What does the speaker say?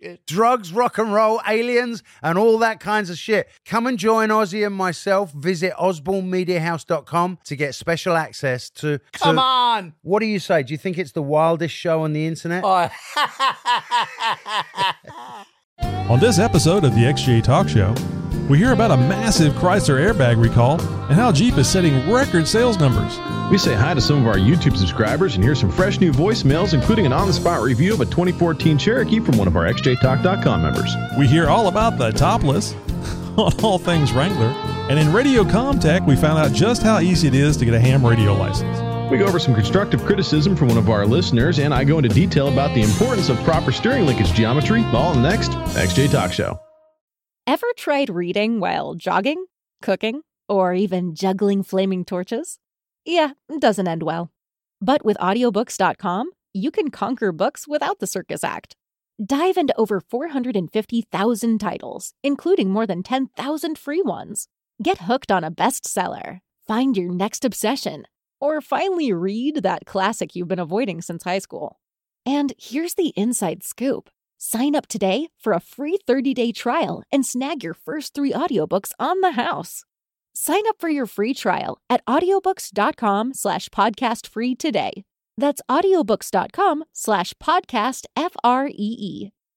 shit. Drugs, rock and roll, aliens, and all that kinds of shit. Come and join Ozzy and myself. Visit osbornemediahouse.com to get special access to. to- Come on! What do you say? Do you think it's the wildest show on the internet? Oh, On this episode of the XJ Talk Show, we hear about a massive Chrysler airbag recall and how Jeep is setting record sales numbers. We say hi to some of our YouTube subscribers and hear some fresh new voicemails, including an on the spot review of a 2014 Cherokee from one of our XJTalk.com members. We hear all about the topless on all things Wrangler. And in Radio Comtech, we found out just how easy it is to get a ham radio license. We go over some constructive criticism from one of our listeners, and I go into detail about the importance of proper steering linkage geometry, all next XJ Talk Show. Ever tried reading while jogging, cooking, or even juggling flaming torches? Yeah, doesn't end well. But with audiobooks.com, you can conquer books without the circus act. Dive into over 450,000 titles, including more than 10,000 free ones. Get hooked on a bestseller, find your next obsession, or finally read that classic you've been avoiding since high school. And here's the inside scoop. Sign up today for a free 30-day trial and snag your first 3 audiobooks on the house. Sign up for your free trial at audiobooks.com slash podcast free today. That's audiobooks.com slash podcast F R E E.